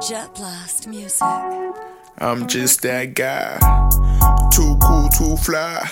Jet Blast Music. I'm just that guy. Too cool, too fly.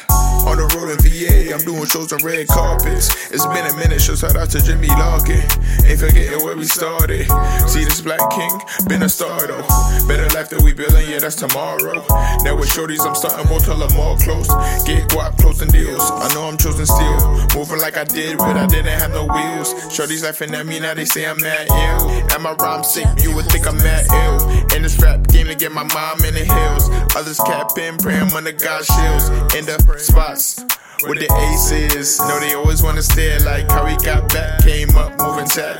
On the road in VA, I'm doing shows on red carpets. It's been a minute, so shout out to Jimmy Larkin. Ain't forgetting where we started. See this black king, been a star though. Better life that we building, yeah, that's tomorrow. Now with shorties, I'm starting more till I'm more close. Get guap, closing deals. I know I'm chosen still. Moving like I did, but I didn't have no wheels. Shorties laughing at me, now they say I'm mad ill. And my rhyme sick, you would think I'm mad ill. In this rap game to get my mom in the hills. Others capping, praying under God's shields. In the with the aces. Know they always wanna stare like how we got back. Came up moving tech.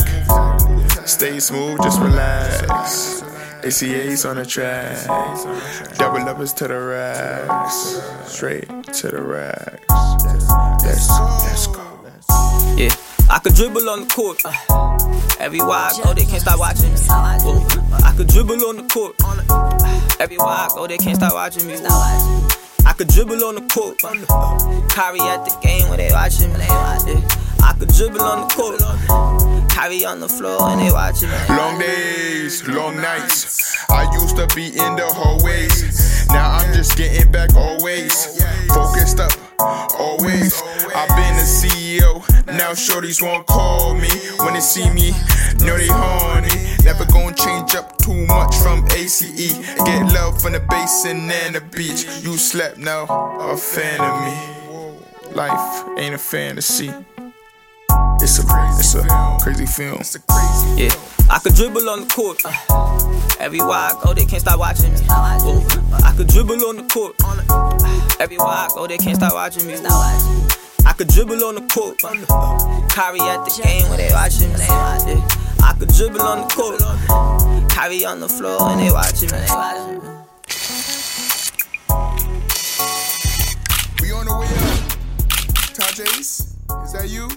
Stay smooth, just relax. ACA's on the track. Double uppers to the racks. Straight to the racks. Let's let's go. Yeah, I could dribble on the court. Everywhere I go, they can't stop watching me. I could dribble on the court. Everywhere I go, they can't stop watching me. I could dribble on the court. Kyrie at the game when they watching me. I could dribble on the court. Kyrie on the floor when they watching me. Long days, long nights. I used to be in the hallways. Now I'm just getting back always. Focused up, always. I've been a CEO. Now shorties won't call me when they see me. Know they horny. Never gonna change up too much from ACE. Get love from the basin and the beach. You slept now, a fan of me. Life ain't a fantasy. It's a it's a crazy film. Yeah, I could dribble on the court. Uh, everywhere I go, they can't stop watching me. Whoa. I could dribble on the court. Everywhere I go, they can't stop watching me. Whoa. I could dribble on the court. Uh, Kyrie at the game when they watching me. I could dribble on the court. Kyrie on the floor and they watching me. We on the way up. Tahj Ace, is that you?